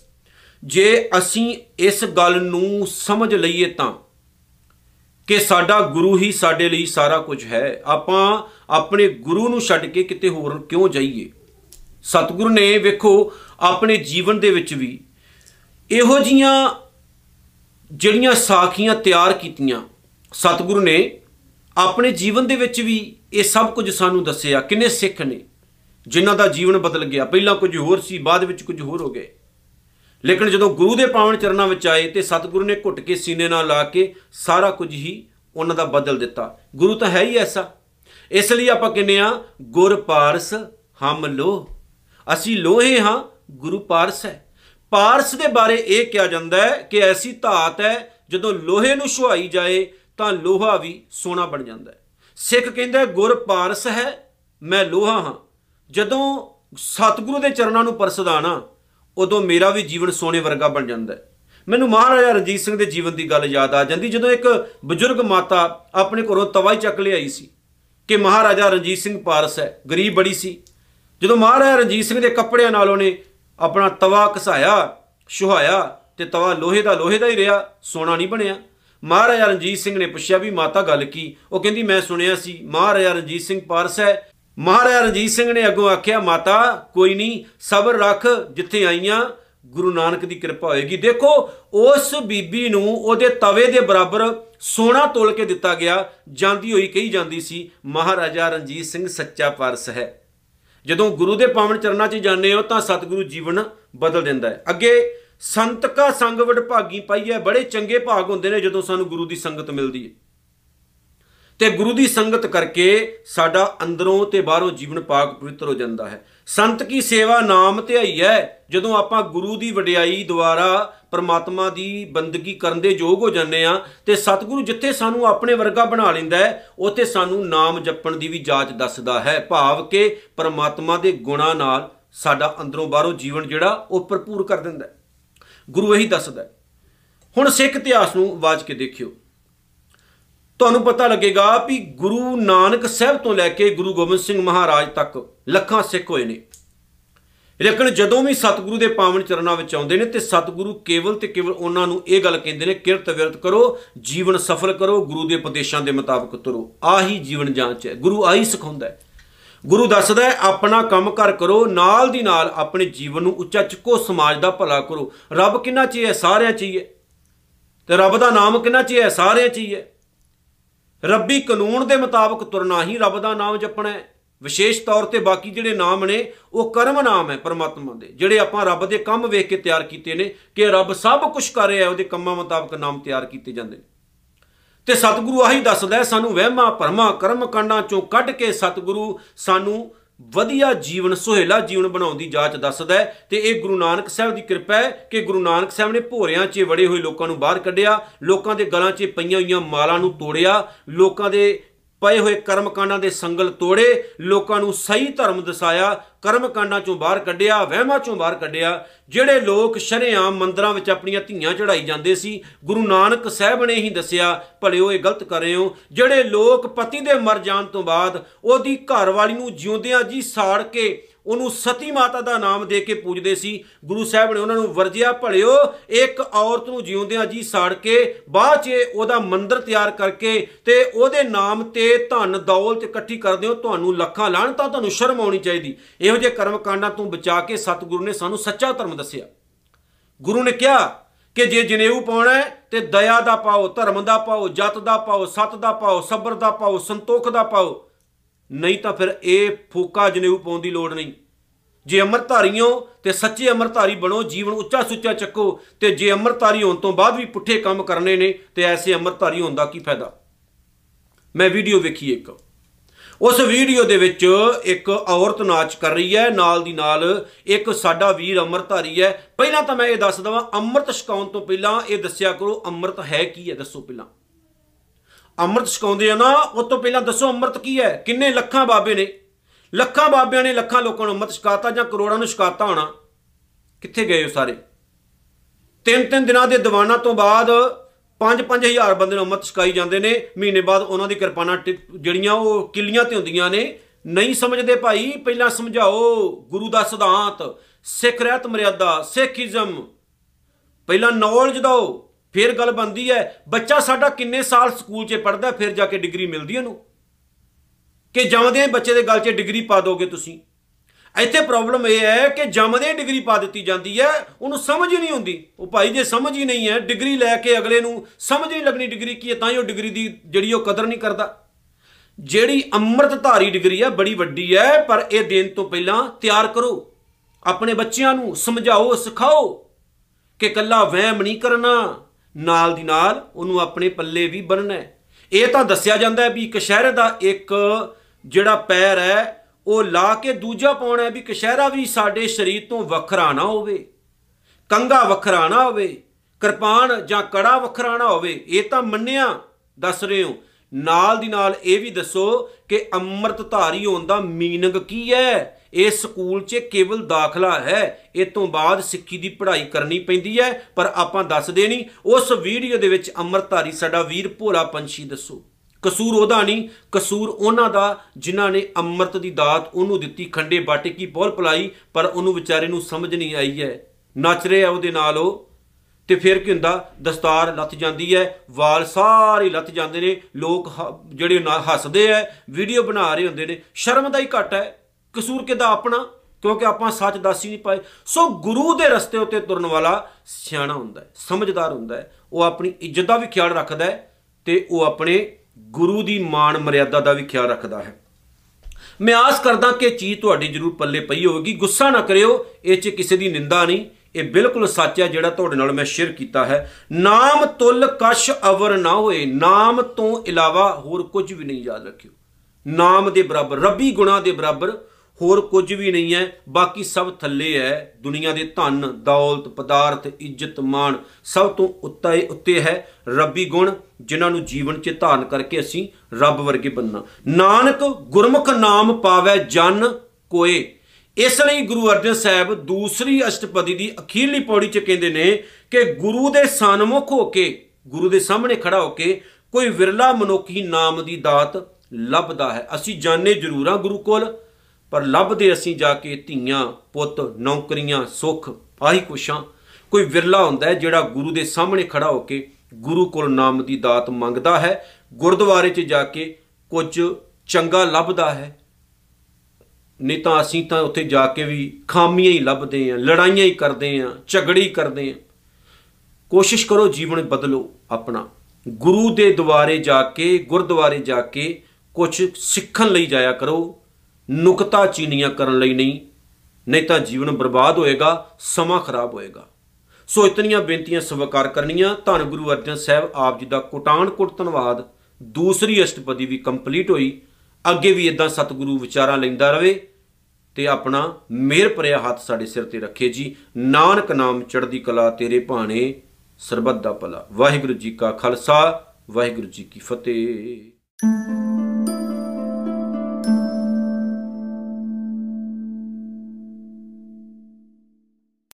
S1: ਜੇ ਅਸੀਂ ਇਸ ਗੱਲ ਨੂੰ ਸਮਝ ਲਈਏ ਤਾਂ ਕਿ ਸਾਡਾ ਗੁਰੂ ਹੀ ਸਾਡੇ ਲਈ ਸਾਰਾ ਕੁਝ ਹੈ, ਆਪਾਂ ਆਪਣੇ ਗੁਰੂ ਨੂੰ ਛੱਡ ਕੇ ਕਿਤੇ ਹੋਰ ਕਿਉਂ ਜਾਈਏ? ਸਤਿਗੁਰੂ ਨੇ ਵੇਖੋ, ਆਪਣੇ ਜੀਵਨ ਦੇ ਵਿੱਚ ਵੀ ਇਹੋ ਜੀਆਂ ਜਿਹੜੀਆਂ ਸਾਖੀਆਂ ਤਿਆਰ ਕੀਤੀਆਂ, ਸਤਿਗੁਰੂ ਨੇ ਆਪਣੇ ਜੀਵਨ ਦੇ ਵਿੱਚ ਵੀ ਇਹ ਸਭ ਕੁਝ ਸਾਨੂੰ ਦੱਸਿਆ। ਕਿੰਨੇ ਸਿੱਖ ਨੇ ਜਿਨ੍ਹਾਂ ਦਾ ਜੀਵਨ ਬਦਲ ਗਿਆ। ਪਹਿਲਾਂ ਕੁਝ ਹੋਰ ਸੀ, ਬਾਅਦ ਵਿੱਚ ਕੁਝ ਹੋਰ ਹੋ ਗਏ। ਲੇਕਿਨ ਜਦੋਂ ਗੁਰੂ ਦੇ ਪਾਵਨ ਚਰਨਾਂ ਵਿੱਚ ਆਏ ਤੇ ਸਤਿਗੁਰੂ ਨੇ ਘੁੱਟ ਕੇ ਸੀਨੇ ਨਾਲ ਲਾ ਕੇ ਸਾਰਾ ਕੁਝ ਹੀ ਉਹਨਾਂ ਦਾ ਬਦਲ ਦਿੱਤਾ। ਗੁਰੂ ਤਾਂ ਹੈ ਹੀ ਐਸਾ। ਇਸ ਲਈ ਆਪਾਂ ਕਹਿੰਦੇ ਆ ਗੁਰ ਪਾਰਸ ਹਮ ਲੋ ਅਸੀਂ ਲੋਹੇ ਹਾਂ, ਗੁਰੂ ਪਾਰਸ ਹੈ। ਪਾਰਸ ਦੇ ਬਾਰੇ ਇਹ ਕਿਹਾ ਜਾਂਦਾ ਹੈ ਕਿ ਐਸੀ ਧਾਤ ਹੈ, ਜਦੋਂ ਲੋਹੇ ਨੂੰ ਛੁਆਈ ਜਾਏ ਤਾਂ ਲੋਹਾ ਵੀ ਸੋਨਾ ਬਣ ਜਾਂਦਾ ਹੈ। ਸਿੱਖ ਕਹਿੰਦਾ ਗੁਰ ਪਾਰਸ ਹੈ, ਮੈਂ ਲੋਹਾ ਹਾਂ। ਜਦੋਂ ਸਤਿਗੁਰੂ ਦੇ ਚਰਨਾਂ ਨੂੰ ਪਰਸਦਾ ਨਾ ਉਦੋਂ ਮੇਰਾ ਵੀ ਜੀਵਨ ਸੋਨੇ ਵਰਗਾ ਬਣ ਜਾਂਦਾ ਹੈ। ਮੈਨੂੰ ਮਹਾਰਾਜਾ ਰਣਜੀਤ ਸਿੰਘ ਦੇ ਜੀਵਨ ਦੀ ਗੱਲ ਯਾਦ ਆ ਜਾਂਦੀ, ਜਦੋਂ ਇੱਕ ਬਜ਼ੁਰਗ ਮਾਤਾ ਆਪਣੇ ਘਰੋਂ ਤਵਾ ਹੀ ਚੱਕ ਲਿਆਈ ਸੀ ਕਿ ਮਹਾਰਾਜਾ ਰਣਜੀਤ ਸਿੰਘ ਪਾਰਸ ਹੈ, ਗਰੀਬ ਬੜੀ ਸੀ। ਜਦੋਂ ਮਹਾਰਾਜਾ ਰਣਜੀਤ ਸਿੰਘ ਦੇ ਕੱਪੜਿਆਂ ਨਾਲ ਉਹਨੇ ਆਪਣਾ ਤਵਾ ਘਸਾਇਆ ਸੁਹਾਇਆ ਤੇ ਤਵਾ ਲੋਹੇ ਦਾ ਲੋਹੇ ਦਾ ਹੀ ਰਿਹਾ, ਸੋਨਾ ਨਹੀਂ ਬਣਿਆ। ਮਹਾਰਾਜਾ ਰਣਜੀਤ ਸਿੰਘ ਨੇ ਪੁੱਛਿਆ ਵੀ ਮਾਤਾ ਗੱਲ ਕੀ? ਉਹ ਕਹਿੰਦੀ, ਮੈਂ ਸੁਣਿਆ ਸੀ, ਮਹਾਰਾਜਾ ਰਣਜੀਤ ਸਿੰਘ ਪਾਰਸ ਹੈ ਮਹਾਰਾਜਾ ਰਣਜੀਤ ਸਿੰਘ ਨੇ ਅੱਗੋਂ ਆਖਿਆ, ਮਾਤਾ, ਕੋਈ ਨਹੀਂ, ਸਬਰ ਰੱਖ, ਜਿੱਥੇ ਆਈਆਂ, ਗੁਰੂ ਨਾਨਕ ਦੀ ਕਿਰਪਾ ਹੋਏਗੀ। ਦੇਖੋ, ਉਸ ਬੀਬੀ ਨੂੰ ਉਹਦੇ ਤਵੇ ਦੇ ਬਰਾਬਰ ਸੋਨਾ ਤੋਲ ਕੇ ਦਿੱਤਾ ਗਿਆ, ਜਾਂਦੀ ਹੋਈ ਕਹੀ ਜਾਂਦੀ ਸੀ, ਮਹਾਰਾਜਾ ਰਣਜੀਤ ਸਿੰਘ ਸੱਚਾ ਪਾਰਸ ਹੈ। ਜਦੋਂ ਗੁਰੂ ਦੇ ਪਾਵਨ ਚਰਨਾਂ 'ਚ ਜਾਂਦੇ ਹੋ, ਤਾਂ ਸਤਿਗੁਰੂ ਜੀਵਨ ਬਦਲ ਦਿੰਦਾ ਹੈ। ਅੱਗੇ ਸੰਤ ਕਾ ਸੰਗ ਵਡਭਾਗੀ ਪਾਈਐ, ਬੜੇ ਚੰਗੇ ਭਾਗ ਹੁੰਦੇ ਨੇ ਜਦੋਂ ਸਾਨੂੰ ਗੁਰੂ ਦੀ ਸੰਗਤ ਮਿਲਦੀ ਹੈ। ਤੇ ਗੁਰੂ ਦੀ ਸੰਗਤ ਕਰਕੇ ਸਾਡਾ ਅੰਦਰੋਂ ਤੇ ਬਾਹਰੋਂ ਜੀਵਨ ਪਾਕ ਪਵਿੱਤਰ ਹੋ ਜਾਂਦਾ ਹੈ। ਸੰਤ ਕੀ ਸੇਵਾ ਨਾਮ ਧਿਆਈ ਹੈ? ਜਦੋਂ ਆਪਾਂ ਗੁਰੂ ਦੀ ਵਡਿਆਈ ਦੁਆਰਾ ਪਰਮਾਤਮਾ ਦੀ ਬੰਦਗੀ ਕਰਨ ਦੇ ਯੋਗ ਹੋ ਜਾਂਦੇ ਆ ਤੇ ਸਤਿਗੁਰੂ ਜਿੱਥੇ ਸਾਨੂੰ ਆਪਣੇ ਵਰਗਾ ਬਣਾ ਲੈਂਦਾ ਹੈ, ਉੱਥੇ ਸਾਨੂੰ ਨਾਮ ਜਪਣ ਦੀ ਵੀ ਜਾਚ ਦੱਸਦਾ ਹੈ। ਭਾਵ ਕਿ ਪਰਮਾਤਮਾ ਦੇ ਗੁਣਾ ਨਾਲ ਸਾਡਾ ਅੰਦਰੋਂ ਬਾਹਰੋਂ ਜੀਵਨ ਜਿਹੜਾ ਉਹ ਭਰਪੂਰ ਕਰ ਦਿੰਦਾ ਹੈ। ਗੁਰੂ ਇਹੀ ਦੱਸਦਾ ਹੈ। ਹੁਣ ਸਿੱਖ ਇਤਿਹਾਸ ਨੂੰ ਵਾਜ ਕੇ ਦੇਖਿਓ। ਤੁਹਾਨੂੰ ਪਤਾ ਲੱਗੇਗਾ ਵੀ ਗੁਰੂ ਨਾਨਕ ਸਾਹਿਬ ਤੋਂ ਲੈ ਕੇ ਗੁਰੂ ਗੋਬਿੰਦ ਸਿੰਘ ਮਹਾਰਾਜ ਤੱਕ ਲੱਖਾਂ ਸਿੱਖ ਹੋਏ ਨੇ। ਲੇਕਿਨ ਜਦੋਂ ਵੀ ਸਤਿਗੁਰੂ ਦੇ ਪਾਵਨ ਚਰਨਾਂ ਵਿੱਚ ਆਉਂਦੇ ਨੇ ਤੇ ਸਤਿਗੁਰੂ ਕੇਵਲ ਤੇ ਕੇਵਲ ਉਹਨਾਂ ਨੂੰ ਇਹ ਗੱਲ ਕਹਿੰਦੇ ਨੇ, ਕਿਰਤ ਵਿਰਤ ਕਰੋ, ਜੀਵਨ ਸਫਲ ਕਰੋ, ਗੁਰੂ ਦੇ ਉਪਦੇਸ਼ਾਂ ਦੇ ਮੁਤਾਬਕ ਤੁਰੋ। ਆਹੀ ਜੀਵਨ ਜਾਂਚ ਹੈ। ਗੁਰੂ ਆਹੀ ਸਿਖਾਉਂਦਾ ਹੈ। ਗੁਰੂ ਦੱਸਦਾ ਹੈ, ਆਪਣਾ ਕੰਮ ਕਰ ਕਰੋ, ਨਾਲ ਦੀ ਨਾਲ ਆਪਣੇ ਜੀਵਨ ਨੂੰ ਉੱਚਾ ਚੁੱਕੋ, ਸਮਾਜ ਦਾ ਭਲਾ ਕਰੋ। ਰੱਬ ਕਿੰਨਾ ਚਾਹੀਏ ਸਾਰਿਆਂ ਚਾਹੀਏ ਤੇ ਰੱਬ ਦਾ ਨਾਮ ਕਿੰਨਾ ਚਾਹੀਏ ਸਾਰਿਆਂ ਚਾਹੀਏ ਰੱਬੀ ਕਾਨੂੰਨ ਦੇ ਮੁਤਾਬਕ ਤੁਰਨਾ ਹੀ ਰੱਬ ਦਾ ਨਾਮ ਜਪਣਾ ਹੈ। ਵਿਸ਼ੇਸ਼ ਤੌਰ ਤੇ ਬਾਕੀ ਜਿਹੜੇ ਨਾਮ ਨੇ, ਉਹ ਕਰਮ ਨਾਮ ਹੈ ਪਰਮਾਤਮਾ ਦੇ, ਜਿਹੜੇ ਆਪਾਂ ਰੱਬ ਦੇ ਕੰਮ ਵੇਖ ਕੇ ਤਿਆਰ ਕੀਤੇ ਨੇ ਕਿ ਰੱਬ ਸਭ ਕੁਝ ਕਰ ਰਿਹਾ ਹੈ, ਉਹਦੇ ਕੰਮਾਂ ਮੁਤਾਬਕ ਨਾਮ ਤਿਆਰ ਕੀਤੇ ਜਾਂਦੇ ਨੇ। ਤੇ ਸਤਿਗੁਰੂ ਆਹੀ ਦੱਸਦਾ ਹੈ, ਸਾਨੂੰ ਵਹਿਮਾਂ ਭਰਮਾਂ ਕਰਮ ਕਾਂਡਾਂ ਚੋਂ ਕੱਢ ਕੇ ਸਤਿਗੁਰੂ ਸਾਨੂੰ ਵਧੀਆ ਜੀਵਨ, ਸੁਹੇਲਾ ਜੀਵਨ ਬਣਾਉਣ ਦੀ ਜਾਂਚ ਦੱਸਦਾ ਹੈ ਤੇ ਇਹ ਗੁਰੂ ਨਾਨਕ ਸਾਹਿਬ ਦੀ ਕਿਰਪਾ ਹੈ ਕਿ ਗੁਰੂ ਨਾਨਕ ਸਾਹਿਬ ਨੇ ਭੋਰਿਆਂ 'ਚ ਵੜੇ ਹੋਏ ਲੋਕਾਂ ਨੂੰ ਬਾਹਰ ਕੱਢਿਆ, ਲੋਕਾਂ ਦੇ ਗਲਾਂ 'ਚ ਪਈਆਂ ਹੋਈਆਂ ਮਾਲਾਂ ਨੂੰ ਤੋੜਿਆ, ਲੋਕਾਂ ਦੇ ਪਏ ਹੋਏ ਕਰਮਕਾਂਡਾਂ ਦੇ ਸੰਗਲ ਤੋੜੇ, ਲੋਕਾਂ ਨੂੰ ਸਹੀ ਧਰਮ ਦਸਾਇਆ, ਕਰਮਕਾਂਡਾਂ ਚੋਂ ਬਾਹਰ ਕੱਢਿਆ, ਵਹਿਮਾਂ ਚੋਂ ਬਾਹਰ ਕੱਢਿਆ, ਜਿਹੜੇ ਲੋਕ ਸ਼ਰੇਆਮ ਮੰਦਰਾਂ ਵਿੱਚ ਆਪਣੀਆਂ ਧੀਆਂ ਚੜਾਈ ਜਾਂਦੇ ਸੀ, ਗੁਰੂ ਨਾਨਕ ਸਾਹਿਬ ਨੇ ਹੀ ਦੱਸਿਆ ਭਲਿਓ ਇਹ ਗਲਤ ਕਰ ਰਹੇ ਹੋ, ਜਿਹੜੇ ਲੋਕ ਪਤੀ ਦੇ ਮਰ ਜਾਣ ਤੋਂ ਬਾਅਦ ਉਹਦੀ ਘਰ ਵਾਲੀ ਨੂੰ ਜਿਉਂਦਿਆਂ ਜੀ ਸਾੜ ਕੇ ਉਹਨੂੰ ਸਤੀ ਮਾਤਾ ਦਾ ਨਾਮ ਦੇ ਕੇ ਪੂਜਦੇ ਸੀ। ਗੁਰੂ ਸਾਹਿਬ ਨੇ ਉਹਨਾਂ ਨੂੰ ਵਰਜਿਆ, ਭਲਿਓ, ਇੱਕ ਔਰਤ ਨੂੰ ਜਿਉਂਦਿਆਂ ਜੀ ਸਾੜ ਕੇ, ਬਾਅਦ 'ਚ ਉਹਦਾ ਮੰਦਿਰ ਤਿਆਰ ਕਰਕੇ ਤੇ ਉਹਦੇ ਨਾਮ ਤੇ ਧਨ ਦੌਲਤ ਇਕੱਠੀ ਕਰਦੇ ਹੋ, ਤੁਹਾਨੂੰ ਲੱਖਾਂ ਲਾਣ ਤਾਂ ਤੁਹਾਨੂੰ ਸ਼ਰਮ ਆਉਣੀ ਚਾਹੀਦੀ। ਇਹੋ ਜਿਹੇ ਕਰਮ ਕਾਂਡਾਂ ਤੋਂ ਬਚਾ ਕੇ ਸਤਿਗੁਰੂ ਨੇ ਸਾਨੂੰ ਸੱਚਾ ਧਰਮ ਦੱਸਿਆ। ਗੁਰੂ ਨੇ ਕਿਹਾ ਕਿ ਜੇ ਜਨੇਊ ਪਾਉਣਾ ਹੈ, ਤੇ ਦਇਆ ਦਾ ਪਾਓ, ਧਰਮ ਦਾ ਪਾਓ, ਜਤ ਦਾ ਪਾਓ, ਸਤ ਦਾ ਪਾਓ, ਸਬਰ ਦਾ ਪਾਓ, ਸੰਤੋਖ ਦਾ ਪਾਓ ਨਹੀਂ ਤਾਂ ਫਿਰ ਇਹ ਫੂਕਾ ਜਨੇਊ ਪਾਉਣ ਦੀ ਲੋੜ ਨਹੀਂ। ਜੇ ਅੰਮ੍ਰਿਤਧਾਰੀਓ ਤੇ ਸੱਚੇ ਅੰਮ੍ਰਿਤਧਾਰੀ ਬਣੋ, ਜੀਵਨ ਉੱਚਾ ਸੁੱਚਾ ਚੱਕੋ ਤੇ ਜੇ ਅੰਮ੍ਰਿਤਧਾਰੀ ਹੋਣ ਤੋਂ ਬਾਅਦ ਵੀ ਪੁੱਠੇ ਕੰਮ ਕਰਨੇ ਨੇ ਤੇ ਐਸੇ ਅੰਮ੍ਰਿਤਧਾਰੀ ਹੋਣ ਦਾ ਕੀ ਫਾਇਦਾ? ਮੈਂ ਵੀਡੀਓ ਵੇਖੀ ਇੱਕ। ਉਸ ਵੀਡੀਓ ਦੇ ਵਿੱਚ ਇੱਕ ਔਰਤ ਨਾਚ ਕਰ ਰਹੀ ਹੈ, ਨਾਲ ਦੀ ਨਾਲ ਇੱਕ ਸਾਡਾ ਵੀਰ ਅੰਮ੍ਰਿਤਧਾਰੀ ਹੈ। ਪਹਿਲਾਂ ਤਾਂ ਮੈਂ ਇਹ ਦੱਸ ਦਵਾਂ, ਅੰਮ੍ਰਿਤ ਛਕਾਉਣ ਤੋਂ ਪਹਿਲਾਂ ਇਹ ਦੱਸਿਆ ਕਰੋ ਅੰਮ੍ਰਿਤ ਹੈ ਕੀ ਹੈ, ਦੱਸੋ ਪਹਿਲਾਂ। ਅੰਮ੍ਰਿਤ ਛਕਾਉਂਦੇ ਆ ਨਾ ਉਸ ਤੋਂ ਪਹਿਲਾਂ ਦੱਸੋ ਅੰਮ੍ਰਿਤ ਕੀ ਹੈ? ਕਿੰਨੇ ਲੱਖਾਂ ਬਾਬੇ ਨੇ? ਲੱਖਾਂ ਬਾਬਿਆਂ ਨੇ ਲੱਖਾਂ ਲੋਕਾਂ ਨੂੰ ਅੰਮ੍ਰਿਤ ਛਕਾਤਾ ਜਾਂ ਕਰੋੜਾਂ ਨੂੰ ਛਕਾਤਾ ਹੋਣਾ? ਕਿੱਥੇ ਗਏ ਉਹ ਸਾਰੇ? ਤਿੰਨ ਤਿੰਨ ਦਿਨਾਂ ਦੇ ਦੀਵਾਨਾਂ ਤੋਂ ਬਾਅਦ 5-5000 ਬੰਦੇ ਨੂੰ ਅੰਮ੍ਰਿਤ ਛਕਾਈ ਜਾਂਦੇ ਨੇ। ਮਹੀਨੇ ਬਾਅਦ ਉਹਨਾਂ ਦੀ ਕਿਰਪਾਨਾਂ ਜਿਹੜੀਆਂ ਉਹ ਕਿੱਲੀਆਂ ਤੇ ਹੁੰਦੀਆਂ ਨੇ। ਨਹੀਂ ਸਮਝਦੇ ਭਾਈ, ਪਹਿਲਾਂ ਸਮਝਾਓ। ਗੁਰੂ ਦਾ ਸਿਧਾਂਤ, ਸਿੱਖ ਰਹਿਤ ਮਰਿਆਦਾ ਸਿੱਖੀਜ਼ਮ ਪਹਿਲਾਂ ਨੌਲੇਜ ਦਿਓ। ਫਿਰ ਗੱਲ ਬੰਦੀ ਹੈ, ਬੱਚਾ ਸਾਡਾ ਕਿੰਨੇ ਸਾਲ ਸਕੂਲ 'ਚ ਪੜਦਾ ਫਿਰ ਜਾ ਕੇ ਡਿਗਰੀ ਮਿਲਦੀ ਉਹਨੂੰ? ਕਿ ਜੰਮਦੇ ਬੱਚੇ ਦੇ ਗਲ 'ਚ ਡਿਗਰੀ ਪਾ ਦੋਗੇ ਤੁਸੀਂ? ਇੱਥੇ ਪ੍ਰੋਬਲਮ ਇਹ ਹੈ ਕਿ ਜੰਮਦੇ ਡਿਗਰੀ ਪਾ ਦਿੱਤੀ ਜਾਂਦੀ ਹੈ, ਉਹਨੂੰ ਸਮਝ ਹੀ ਨਹੀਂ ਹੁੰਦੀ ਉਹ ਭਾਈ ਜੇ ਸਮਝ ਹੀ ਨਹੀਂ ਹੈ, ਡਿਗਰੀ ਲੈ ਕੇ ਅਗਲੇ ਨੂੰ ਸਮਝ ਨਹੀਂ ਲੱਗਣੀ ਡਿਗਰੀ ਕੀ ਹੈ, ਤਾਂ ਹੀ ਉਹ ਡਿਗਰੀ ਦੀ ਜਿਹੜੀ ਉਹ ਕਦਰ ਨਹੀਂ ਕਰਦਾ। ਜਿਹੜੀ ਅੰਮ੍ਰਿਤਧਾਰੀ ਡਿਗਰੀ ਹੈ, ਬੜੀ ਵੱਡੀ ਹੈ, ਪਰ ਇਹ ਦੇਣ ਤੋਂ ਪਹਿਲਾਂ ਤਿਆਰ ਕਰੋ। ਆਪਣੇ ਬੱਚਿਆਂ ਨੂੰ ਸਮਝਾਓ, ਸਿਖਾਓ ਕਿ ਕੱਲਾ ਵਹਿਮ ਨਹੀਂ ਕਰਨਾ। ਨਾਲ ਦੀ ਨਾਲ ਉਹਨੂੰ ਆਪਣੇ ਪੱਲੇ ਵੀ ਬੰਨਣਾ ਇਹ ਤਾਂ ਦੱਸਿਆ ਜਾਂਦਾ ਹੈ ਵੀ ਕਸ਼ਹਿਰੇ ਦਾ ਇੱਕ ਜਿਹੜਾ ਪੈਰ ਹੈ, ਉਹ ਲਾ ਕੇ ਦੂਜਾ ਪਾਉਣਾ ਹੈ ਵੀ ਕਸ਼ਹਿਰਾ ਵੀ ਸਾਡੇ ਸਰੀਰ ਤੋਂ ਵੱਖਰਾ ਨਾ ਹੋਵੇ ਕੰਗਾ ਵੱਖਰਾ ਨਾ ਹੋਵੇ, ਕਿਰਪਾਨ ਜਾਂ ਕੜਾ ਵੱਖਰਾ ਨਾ ਹੋਵੇ। ਇਹ ਤਾਂ ਮੰਨਿਆ, ਦੱਸ ਰਹੇ ਹੋ। ਨਾਲ ਦੀ ਨਾਲ ਇਹ ਵੀ ਦੱਸੋ ਕਿ ਅੰਮ੍ਰਿਤ ਧਾਰੀ ਹੋਣ ਦਾ ਮੀਨਿੰਗ ਕੀ ਹੈ? ਇਹ ਸਕੂਲ 'ਚ ਕੇਵਲ ਦਾਖਲਾ ਹੈ, ਇਹ ਤੋਂ ਬਾਅਦ ਸਿੱਖੀ ਦੀ ਪੜ੍ਹਾਈ ਕਰਨੀ ਪੈਂਦੀ ਹੈ, ਪਰ ਆਪਾਂ ਦੱਸਦੇ ਨਹੀਂ। ਉਸ ਵੀਡੀਓ ਦੇ ਵਿੱਚ ਅੰਮ੍ਰਿਤਧਾਰੀ ਸਾਡਾ ਵੀਰ ਭੋਲਾ ਪੰਛੀ ਦੱਸੋ। ਕਸੂਰ ਉਹਦਾ ਨਹੀਂ, ਕਸੂਰ ਉਹਨਾਂ ਦਾ, ਜਿਨ੍ਹਾਂ ਨੇ ਅੰਮ੍ਰਿਤ ਦੀ ਦਾਤ ਉਹਨੂੰ ਦਿੱਤੀ, ਖੰਡੇ ਬਾਟੇ ਕੀ ਪੋਲ ਪਲਾਈ, ਪਰ ਉਹਨੂੰ ਵਿਚਾਰੇ ਨੂੰ ਸਮਝ ਨਹੀਂ ਆਈ ਹੈ। ਨੱਚ ਰਿਹਾ ਉਹਦੇ ਨਾਲ ਉਹ। ਤੇ ਫਿਰ ਕੀ ਹੁੰਦਾ? ਦਸਤਾਰ ਲੱਥ ਜਾਂਦੀ ਹੈ, ਵਾਲ ਸਾਰੇ ਲੱਥ ਜਾਂਦੇ ਨੇ, ਲੋਕ ਜਿਹੜੇ ਹੱਸਦੇ ਐ ਵੀਡੀਓ ਬਣਾ ਰਹੇ ਹੁੰਦੇ ਨੇ। ਸ਼ਰਮ ਦਾ ਹੀ ਘਟ ਹੈ। ਕਸੂਰ ਕਿਦਾ ਆਪਣਾ? ਕਿਉਂਕਿ ਆਪਾਂ ਸੱਚ ਦੱਸ ਹੀ ਨਹੀਂ ਪਾਏ। ਸੋ ਗੁਰੂ ਦੇ ਰਸਤੇ ਉੱਤੇ ਤੁਰਨ ਵਾਲਾ ਸਿਆਣਾ ਹੁੰਦਾ ਹੈ, ਸਮਝਦਾਰ ਹੁੰਦਾ ਹੈ। ਉਹ ਆਪਣੀ ਇੱਜ਼ਤ ਦਾ ਵੀ ਖਿਆਲ ਰੱਖਦਾ ਹੈ ਤੇ ਉਹ ਆਪਣੇ ਗੁਰੂ ਦੀ ਮਾਣ ਮਰਿਆਦਾ ਦਾ ਵੀ ਖਿਆਲ ਰੱਖਦਾ ਹੈ। ਮੈਂ ਆਸ ਕਰਦਾ ਕਿ ਚੀਜ਼ ਤੁਹਾਡੀ ਜ਼ਰੂਰ ਪੱਲੇ ਪਈ ਹੋਵੇਗੀ। ਗੁੱਸਾ ਨਾ ਕਰਿਓ, ਇਹ 'ਚ ਕਿਸੇ ਦੀ ਨਿੰਦਾ ਨਹੀਂ। ਇਹ ਬਿਲਕੁਲ ਸੱਚ ਹੈ ਜਿਹੜਾ ਤੁਹਾਡੇ ਨਾਲ ਮੈਂ ਸ਼ੇਅਰ ਕੀਤਾ ਹੈ। ਨਾਮ ਤੁਲ ਕਸ਼ ਅਵਰ ਨਾ ਹੋਏ, ਨਾਮ ਤੋਂ ਇਲਾਵਾ ਹੋਰ ਕੁਝ ਵੀ ਨਹੀਂ ਯਾਦ ਰੱਖਿਓ। ਨਾਮ ਦੇ ਬਰਾਬਰ, ਰੱਬੀ ਗੁਣਾ ਦੇ ਬਰਾਬਰ ਹੋਰ ਕੁਝ ਵੀ ਨਹੀਂ ਹੈ, ਬਾਕੀ ਸਭ ਥੱਲੇ ਹੈ। ਦੁਨੀਆ ਦੇ ਧਨ, ਦੌਲਤ, ਪਦਾਰਥ, ਇੱਜ਼ਤ, ਮਾਣ ਸਭ ਤੋਂ ਉੱਤੇ ਉੱਤੇ ਹੈ। ਰੱਬੀ ਗੁਣ, ਜਿਨ੍ਹਾਂ ਨੂੰ ਜੀਵਨ 'ਚ ਧਾਰਨ ਕਰਕੇ ਅਸੀਂ ਰੱਬ ਵਰਗੇ ਬੰਨਾ। ਨਾਨਕ ਗੁਰਮੁਖ ਨਾਮ ਪਾਵੇ ਜਨ ਕੋਏ। ਇਸ ਲਈ ਗੁਰੂ ਅਰਜਨ ਸਾਹਿਬ ਦੂਸਰੀ ਅਸ਼ਟਪਦੀ ਦੀ ਅਖੀਰਲੀ ਪੌੜੀ 'ਚ ਕਹਿੰਦੇ ਨੇ ਕਿ ਗੁਰੂ ਦੇ ਸਨਮੁਖ ਹੋ ਕੇ, ਗੁਰੂ ਦੇ ਸਾਹਮਣੇ ਖੜਾ ਹੋ ਕੇ ਕੋਈ ਵਿਰਲਾ ਮਨੁੱਖੀ ਨਾਮ ਦੀ ਦਾਤ ਲੱਭਦਾ ਹੈ। ਅਸੀਂ ਜਾਣੇ ਜ਼ਰੂਰ ਆ ਗੁਰੂ ਕੋਲ ਪਰ ਲੱਭਦੇ ਅਸੀਂ ਜਾ ਕੇ ਧੀਆਂ, ਪੁੱਤ, ਨੌਕਰੀਆਂ, ਸੁੱਖ, ਆਹੀ ਕੁਛਾਂ। ਕੋਈ ਵਿਰਲਾ ਹੁੰਦਾ ਹੈ ਜਿਹੜਾ ਗੁਰੂ ਦੇ ਸਾਹਮਣੇ ਖੜਾ ਹੋ ਕੇ ਗੁਰੂ ਕੋਲ ਨਾਮ ਦੀ ਦਾਤ ਮੰਗਦਾ ਹੈ, ਗੁਰਦੁਆਰੇ 'ਚ ਜਾ ਕੇ ਕੁਝ ਚੰਗਾ ਲੱਭਦਾ ਹੈ। ਨਹੀਂ ਤਾਂ ਅਸੀਂ ਤਾਂ ਉੱਥੇ ਜਾ ਕੇ ਵੀ ਖਾਮੀਆਂ ਹੀ ਲੱਭਦੇ ਆਂ ਲੜਾਈਆਂ ਹੀ ਕਰਦੇ ਆਂ ਝਗੜੀ ਕਰਦੇ ਆਂ ਕੋਸ਼ਿਸ਼ ਕਰੋ ਜੀਵਨ ਬਦਲੋ ਆਪਣਾ। ਗੁਰੂ ਦੇ ਦੁਆਰੇ ਜਾ ਕੇ, ਗੁਰਦੁਆਰੇ ਜਾ ਕੇ ਕੁਝ ਸਿੱਖਣ ਲਈ ਜਾਇਆ ਕਰੋ। ਨੁਕਤਾ ਚੀਨੀਆਂ ਕਰਨ ਲਈ ਨਹੀਂ ਨਹੀਂ ਤਾਂ ਜੀਵਨ ਬਰਬਾਦ ਹੋਏਗਾ, ਸਮਾਂ ਖਰਾਬ ਹੋਏਗਾ। ਸੋ ਇਤਨੀਆਂ ਬੇਨਤੀਆਂ ਸਵੀਕਾਰ ਕਰਨੀਆਂ। ਧੰਨ ਗੁਰੂ ਅਰਜਨ ਸਾਹਿਬ, ਆਪ ਜੀ ਦਾ ਕੋਟਾਨ ਕੋਟ ਧੰਨਵਾਦ ਦੂਸਰੀ ਅਸ਼ਟਪਦੀ ਵੀ ਕੰਪਲੀਟ ਹੋਈ। ਅੱਗੇ ਵੀ ਇਦਾਂ ਸਤਿਗੁਰੂ ਵਿਚਾਰਾਂ ਲੈਂਦਾ ਰਵੇ ਤੇ ਆਪਣਾ ਮਿਹਰ ਭਰਿਆ ਹੱਥ ਸਾਡੇ ਸਿਰ ਤੇ ਰੱਖੇ ਜੀ। ਨਾਨਕ ਨਾਮ ਚੜ੍ਹਦੀ ਕਲਾ ਤੇਰੇ ਭਾਣੇ, ਸਰਬੱਤ ਦਾ ਭਲਾ। ਵਾਹਿਗੁਰੂ ਜੀ ਕਾ ਖਾਲਸਾ, ਵਾਹਿਗੁਰੂ ਜੀ ਕੀ ਫਤਿਹ।